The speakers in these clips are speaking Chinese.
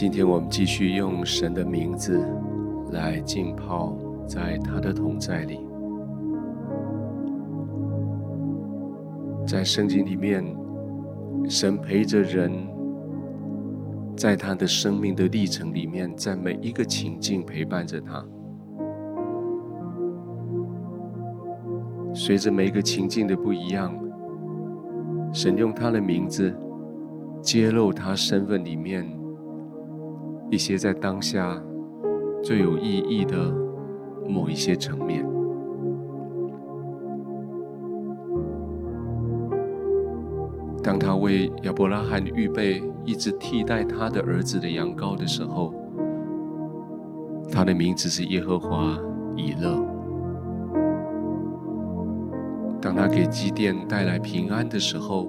今天我们继续用神的名字来浸泡在他的同在里。在圣经里面，神陪着人，在他的生命的历程里面，在每一个情境陪伴着他。随着每一个情境的不一样，神用他的名字揭露他身份里面。一些在当下最有意义的某一些层面。当他为亚伯拉罕预备一只替代他的儿子的羊羔的时候，他的名字是耶和华以勒。当他给基甸带来平安的时候，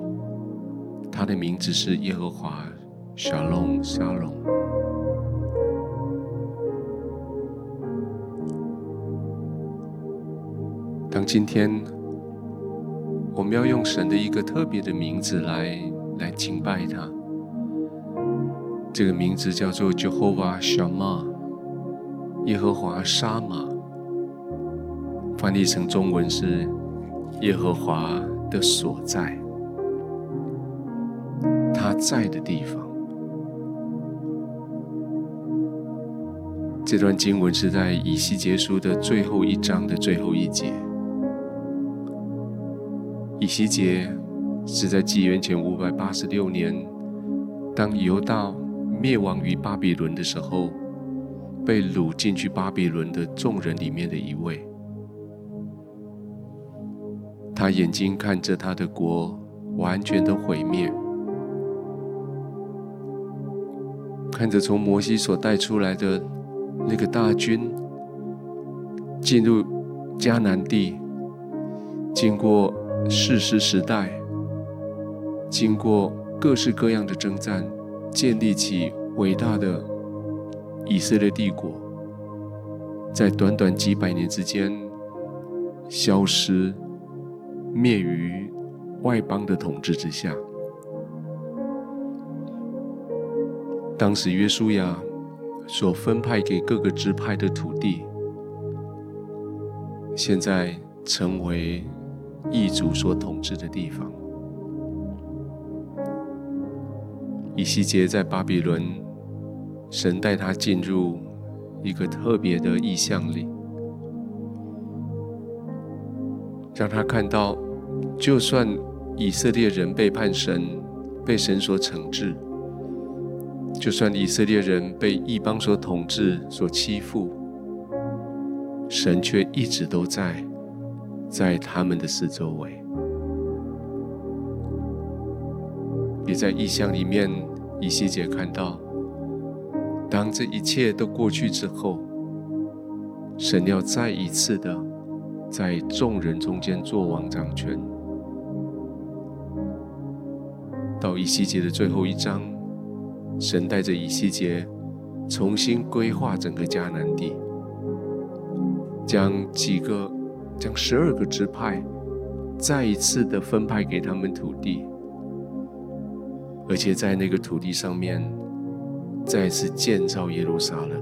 他的名字是耶和华沙龙沙龙。今天我们要用神的一个特别的名字来来敬拜他，这个名字叫做 Jehovah Shammah，耶和华沙玛，翻译成中文是耶和华的所在，他在的地方。这段经文是在以西结书的最后一章的最后一节。以西结是在纪元前五百八十六年，当犹大灭亡于巴比伦的时候，被掳进去巴比伦的众人里面的一位。他眼睛看着他的国完全的毁灭，看着从摩西所带出来的那个大军进入迦南地，经过。世师时代，经过各式各样的征战，建立起伟大的以色列帝国，在短短几百年之间，消失，灭于外邦的统治之下。当时约书亚所分派给各个支派的土地，现在成为。异族所统治的地方，以西结在巴比伦，神带他进入一个特别的异象里，让他看到，就算以色列人背叛神，被神所惩治；就算以色列人被异邦所统治、所欺负，神却一直都在。在他们的四周围，也在异象里面，以西结看到，当这一切都过去之后，神要再一次的在众人中间作王掌权。到以西结的最后一章，神带着以西结重新规划整个迦南地，将几个。将十二个支派再一次的分派给他们土地，而且在那个土地上面再次建造耶路撒冷。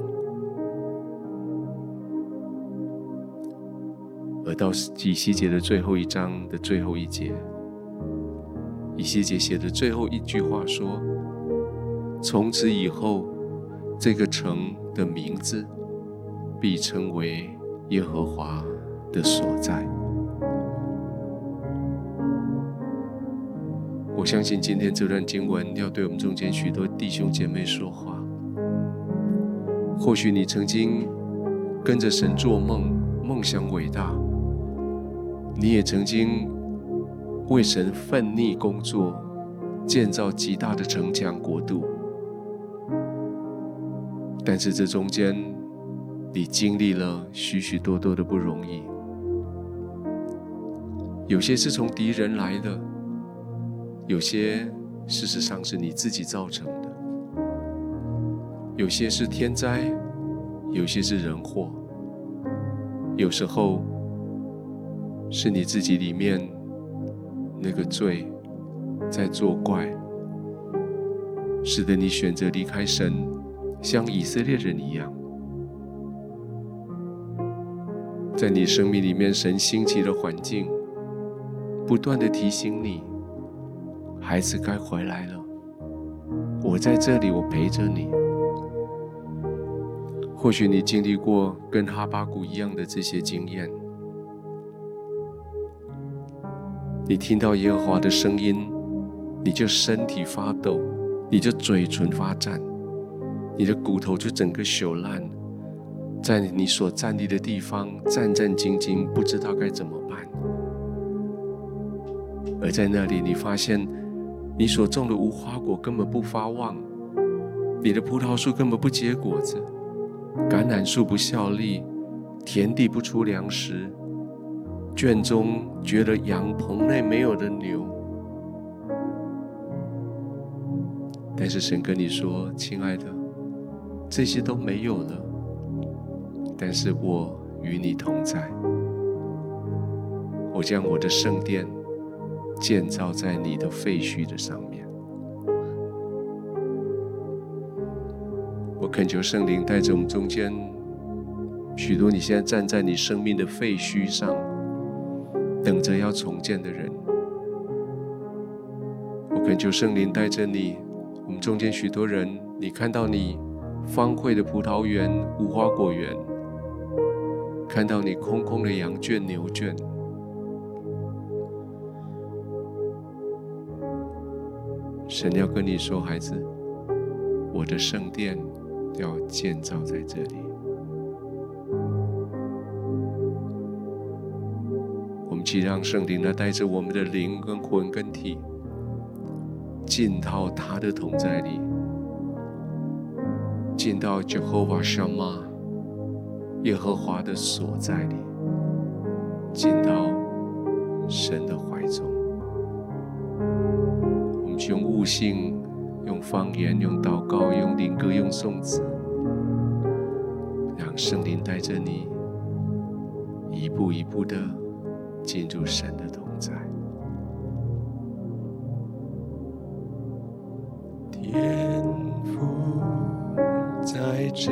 而到以西结的最后一章的最后一节，以西结写的最后一句话说：“从此以后，这个城的名字必称为耶和华。”的所在，我相信今天这段经文要对我们中间许多弟兄姐妹说话。或许你曾经跟着神做梦，梦想伟大；你也曾经为神奋力工作，建造极大的城墙国度。但是这中间，你经历了许许多多的不容易。有些是从敌人来的，有些事实上是你自己造成的，有些是天灾，有些是人祸，有时候是你自己里面那个罪在作怪，使得你选择离开神，像以色列人一样，在你生命里面，神兴起的环境，不断的提醒你，孩子该回来了。我在这里，我陪着你。或许你经历过跟哈巴谷一样的这些经验，你听到耶和华的声音，你就身体发抖，你就嘴唇发颤。你的骨头就整个朽烂，在你所站立的地方战战兢兢，不知道该怎么办。而在那里，你发现你所种的无花果根本不发旺，你的葡萄树根本不结果子，橄榄树不效力，田地不出粮食，圈中绝了羊，棚内没有了牛。但是神跟你说，亲爱的。这些都没有了，但是我与你同在。我将我的圣殿建造在你的废墟的上面。我恳求圣灵带着我们中间许多你现在站在你生命的废墟上，等着要重建的人。我恳求圣灵带着你，我们中间许多人，你看到你。荒废的葡萄园、无花果园，看到你空空的羊圈、牛圈，神要跟你说，孩子，我的圣殿要建造在这里。我们去让圣灵呢带着我们的灵、跟魂、跟体，进到他的同在里。进到 Jehovah shamma 耶和华的所在里，进到神的怀中。用悟性、用方言、用祷告、用灵歌、用颂词，让圣灵带着你一步一步的进入神的同在。天赋。在这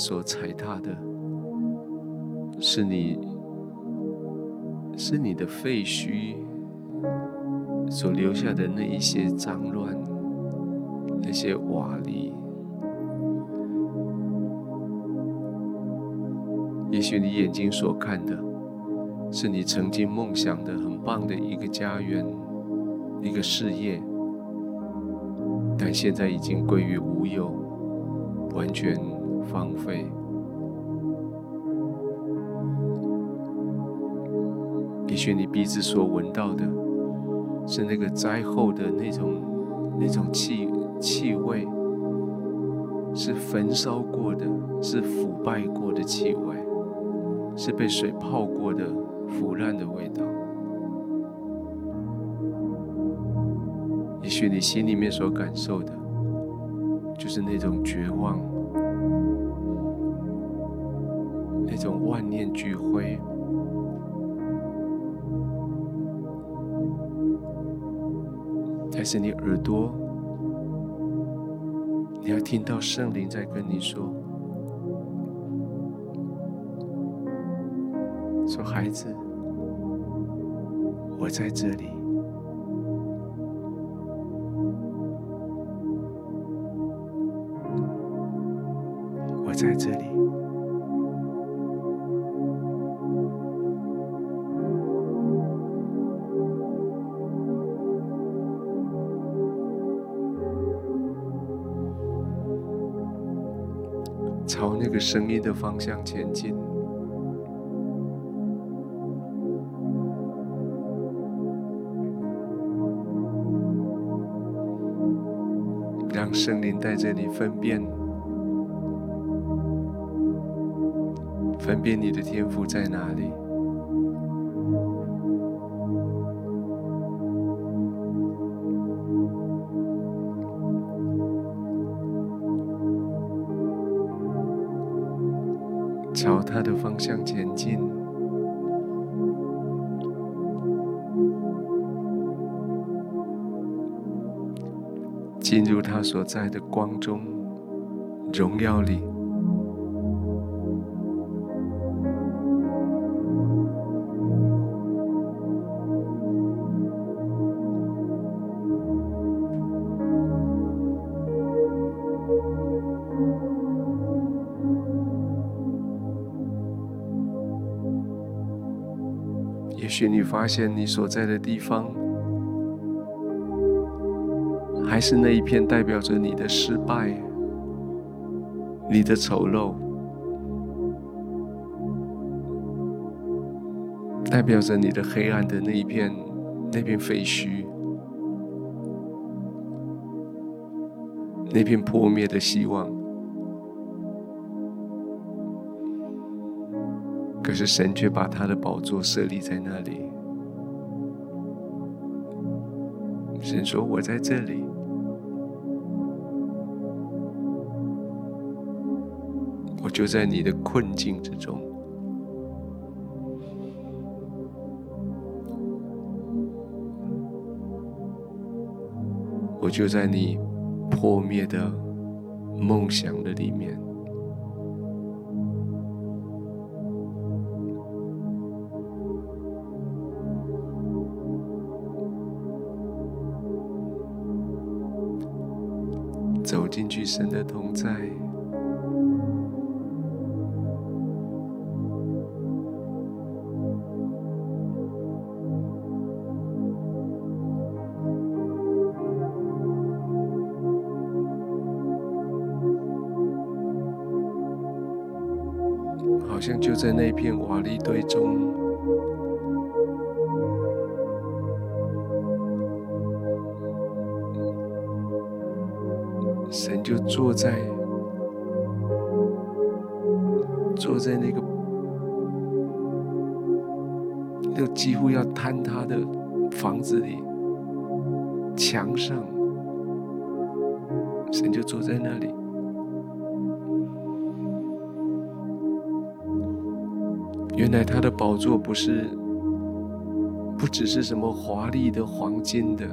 所踩踏的，是你，是你的废墟所留下的那一些脏乱，那些瓦砾。也许你眼睛所看的，是你曾经梦想的很棒的一个家园，一个事业，但现在已经归于无有。完全荒废。也许你鼻子所闻到的，是那个灾后的那种那种气气味，是焚烧过的，是腐败过的气味，是被水泡过的腐烂的味道。也许你心里面所感受的，就是那种绝望，那种万念俱灰，但是你耳朵，你要听到圣灵在跟你说：“说孩子，我在这里。”我在这里，个声音的方向前进，让圣灵带着你分辨。分辨你的天赋在哪里？向前进，进入他所在的光中、荣耀里。也许你发现你所在的地方，还是那一片代表着你的失败、你的丑陋，代表着你的黑暗的那一片、那片废墟、那片破灭的希望。是神却把他的宝座设立在那里。神说：“我在这里，我就在你的困境之中，我就在你破灭的梦想的里面。进去，神的同在，好像就在那片瓦砾堆中。坐在坐在那个那个几乎要坍塌的房子里墙上，神就坐在那里。原来他的宝座不是不只是什么华丽的黄金的。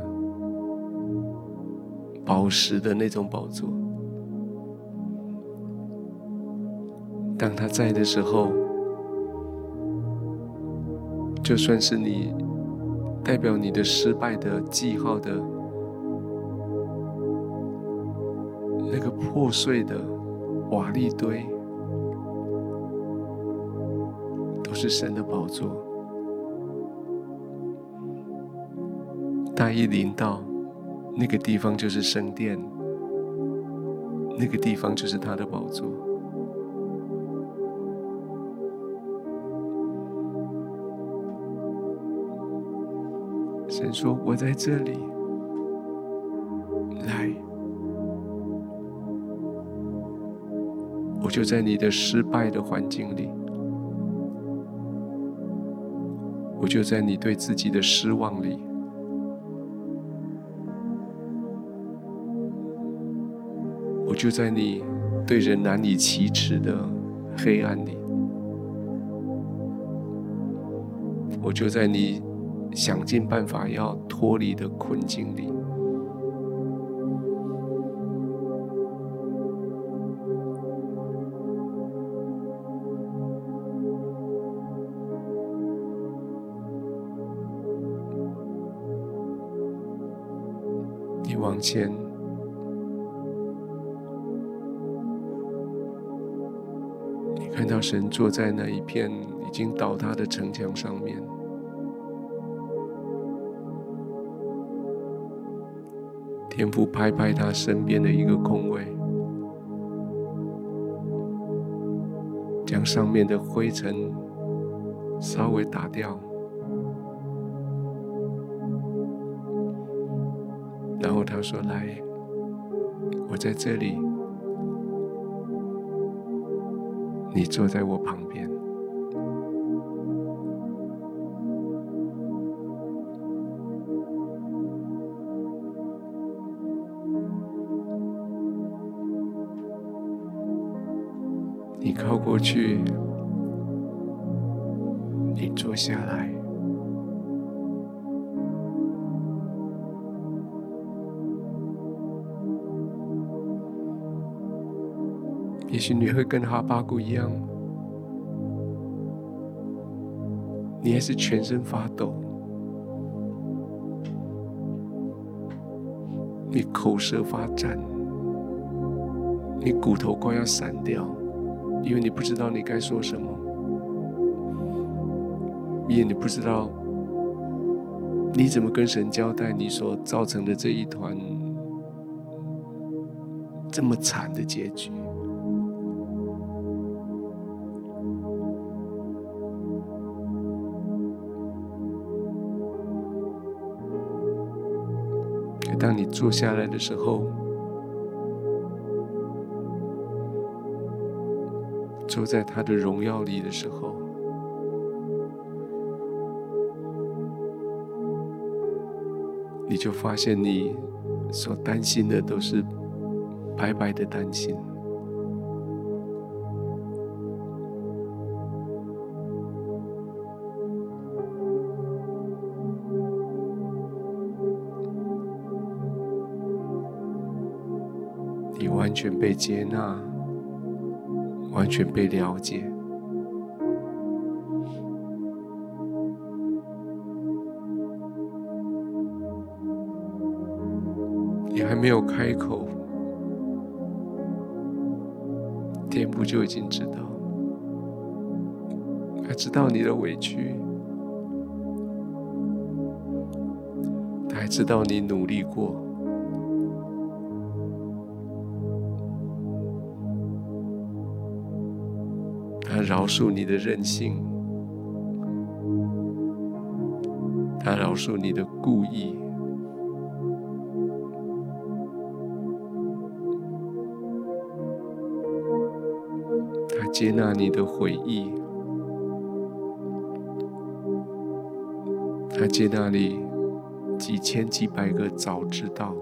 宝石的那种宝座，在的时候，就算是你代表你的失败的记号的那个破碎的瓦砾堆，都是神的宝座。大一临到。那个地方就是圣殿，那个地方就是他的宝座。神说：“我在这里，来，我就在你的失败的环境里，我就在你对自己的失望里。”我就在你对人难以启齿的黑暗里，我就在你想尽办法要脱离的困境里。你往前。你看到神坐在那一片已经倒塌的城墙上面，天父拍拍他身边的一个空位，将上面的灰尘稍微打掉，然后他说：“来，我在这里。”你坐在我旁边，过去，你坐下来。也许你会跟哈巴谷一样，你还是全身发抖，你口舌发颤，你骨头快要散掉，因为你不知道你该说什么，因为你不知道你怎么跟神交代你所造成的这一团这么惨的结局。当你坐下来的时候，都在他的荣耀里的时候。你就发现你所担心的都是白白的担心。你完全被接纳。完全被了解。你还没有开口，天父就已经知道，他知道你的委屈，他还知道你努力过，饶恕你的任性，他饶恕你的故意。他接纳你的回忆，他接纳你几千几百个早知道，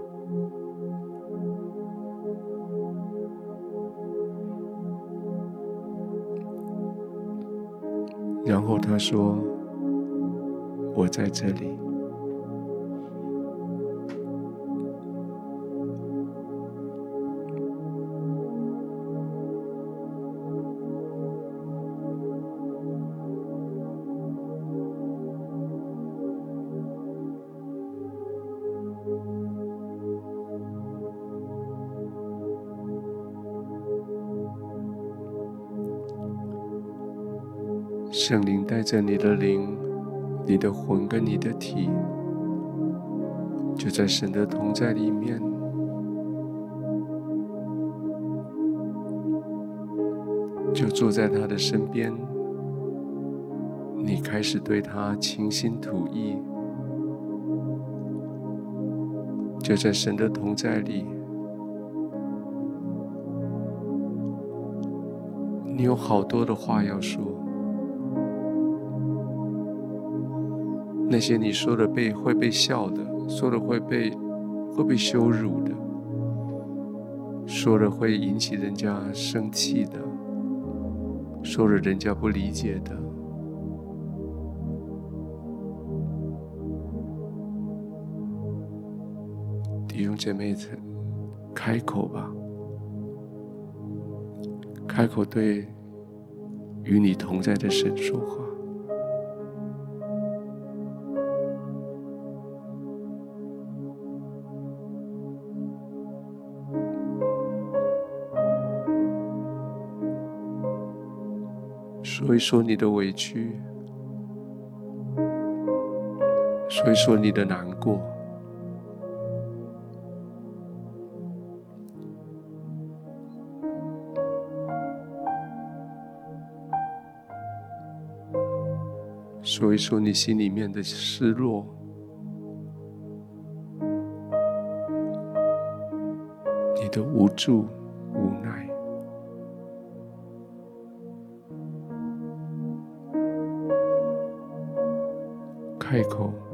然后他说：“我在这里。”圣灵带着你的灵、你的魂跟你的体，就在神的同在里面，就坐在他的身边。你开始对他倾心吐意，就在神的同在里，你有好多的话要说。那些你说的被会被笑的，说的会被会被羞辱的，说的会引起人家生气的，说了人家不理解的，弟兄姐妹，开口吧，开口对与你同在的神说话。说一说你的委屈，说一说你的难过，说一说你心里面的失落，你的无助、开口。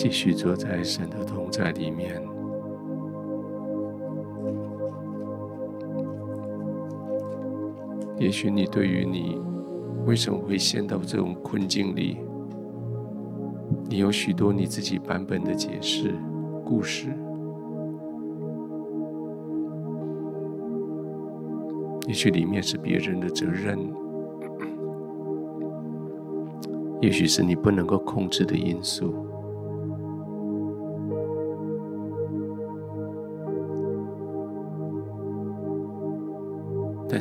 继续坐在神的同在里面。也许你对于你为什么会陷到这种困境里，你有许多你自己版本的解释故事。也许里面是别人的责任，也许是你不能够控制的因素。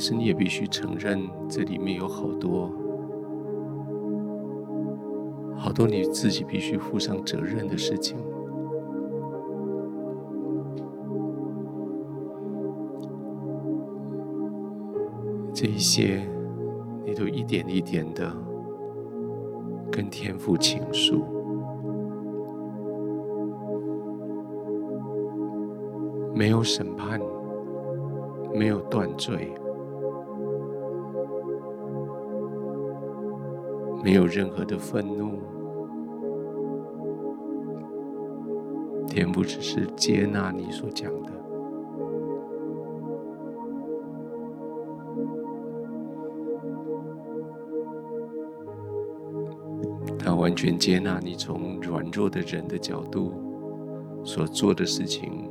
是你也必须承认，这里面有好多、好多你自己必须负上责任的事情。这一些，你都一点一点的跟天父倾诉，没有审判，没有断罪。没有任何的愤怒，天父只是接纳你所讲的，他完全接纳你从软弱的人的角度所做的事情，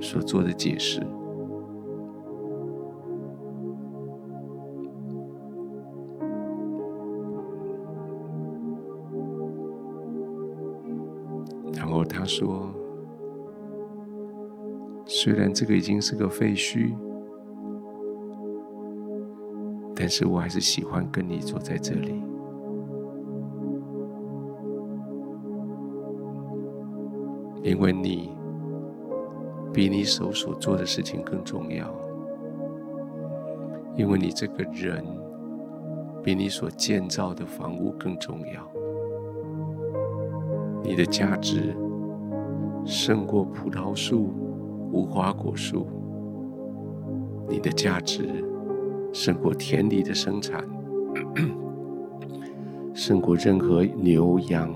所做的解释。说：“虽然这个已经是个废墟，但是我还是喜欢跟你坐在这里，因为你比你手所做的事情更重要，因为你这个人比你所建造的房屋更重要，你的价值。”胜过葡萄树、无花果树，你的价值胜过田里的生产，胜过任何牛羊、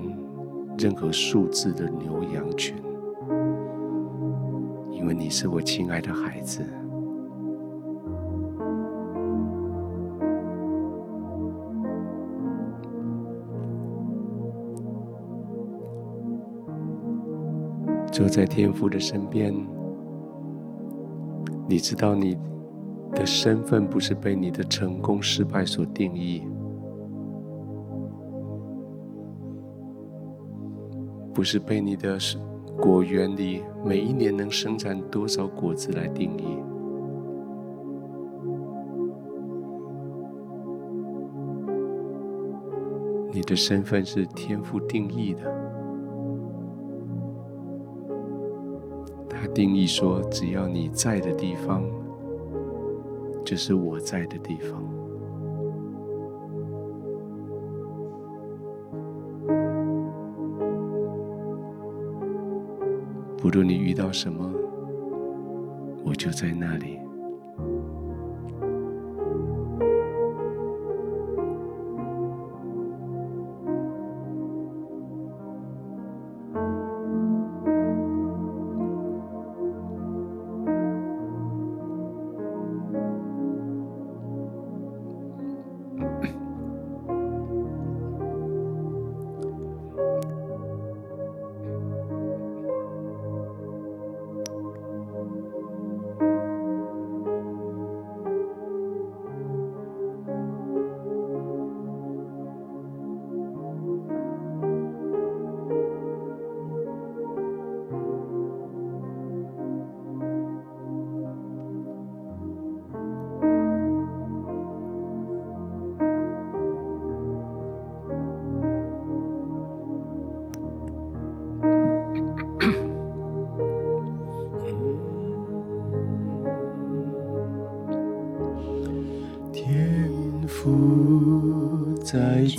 任何数字的牛羊群，因为你是我亲爱的孩子。坐在天父的身边，你知道你的身份不是被你的成功失败所定义，不是被你的果园里每一年能生产多少果子来定义，你的身份是天父定义的。定义说，只要你在的地方，就是我在的地方。不论你遇到什么，我就在那里。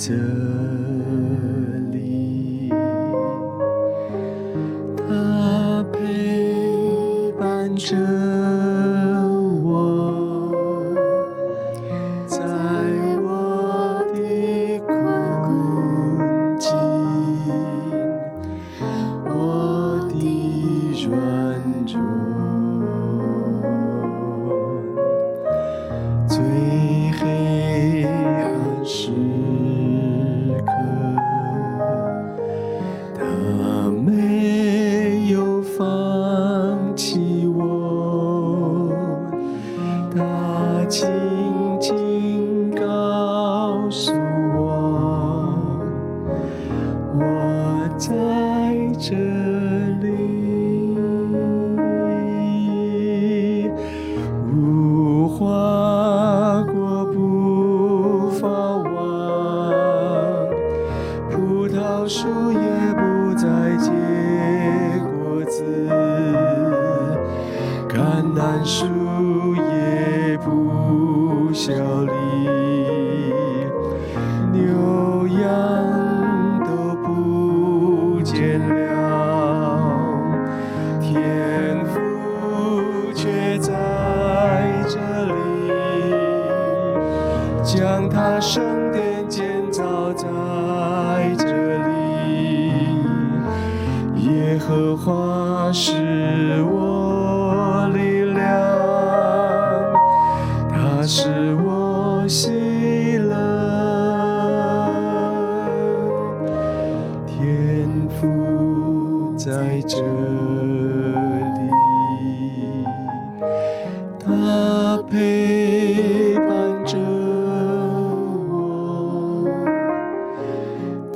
在我在这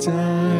time.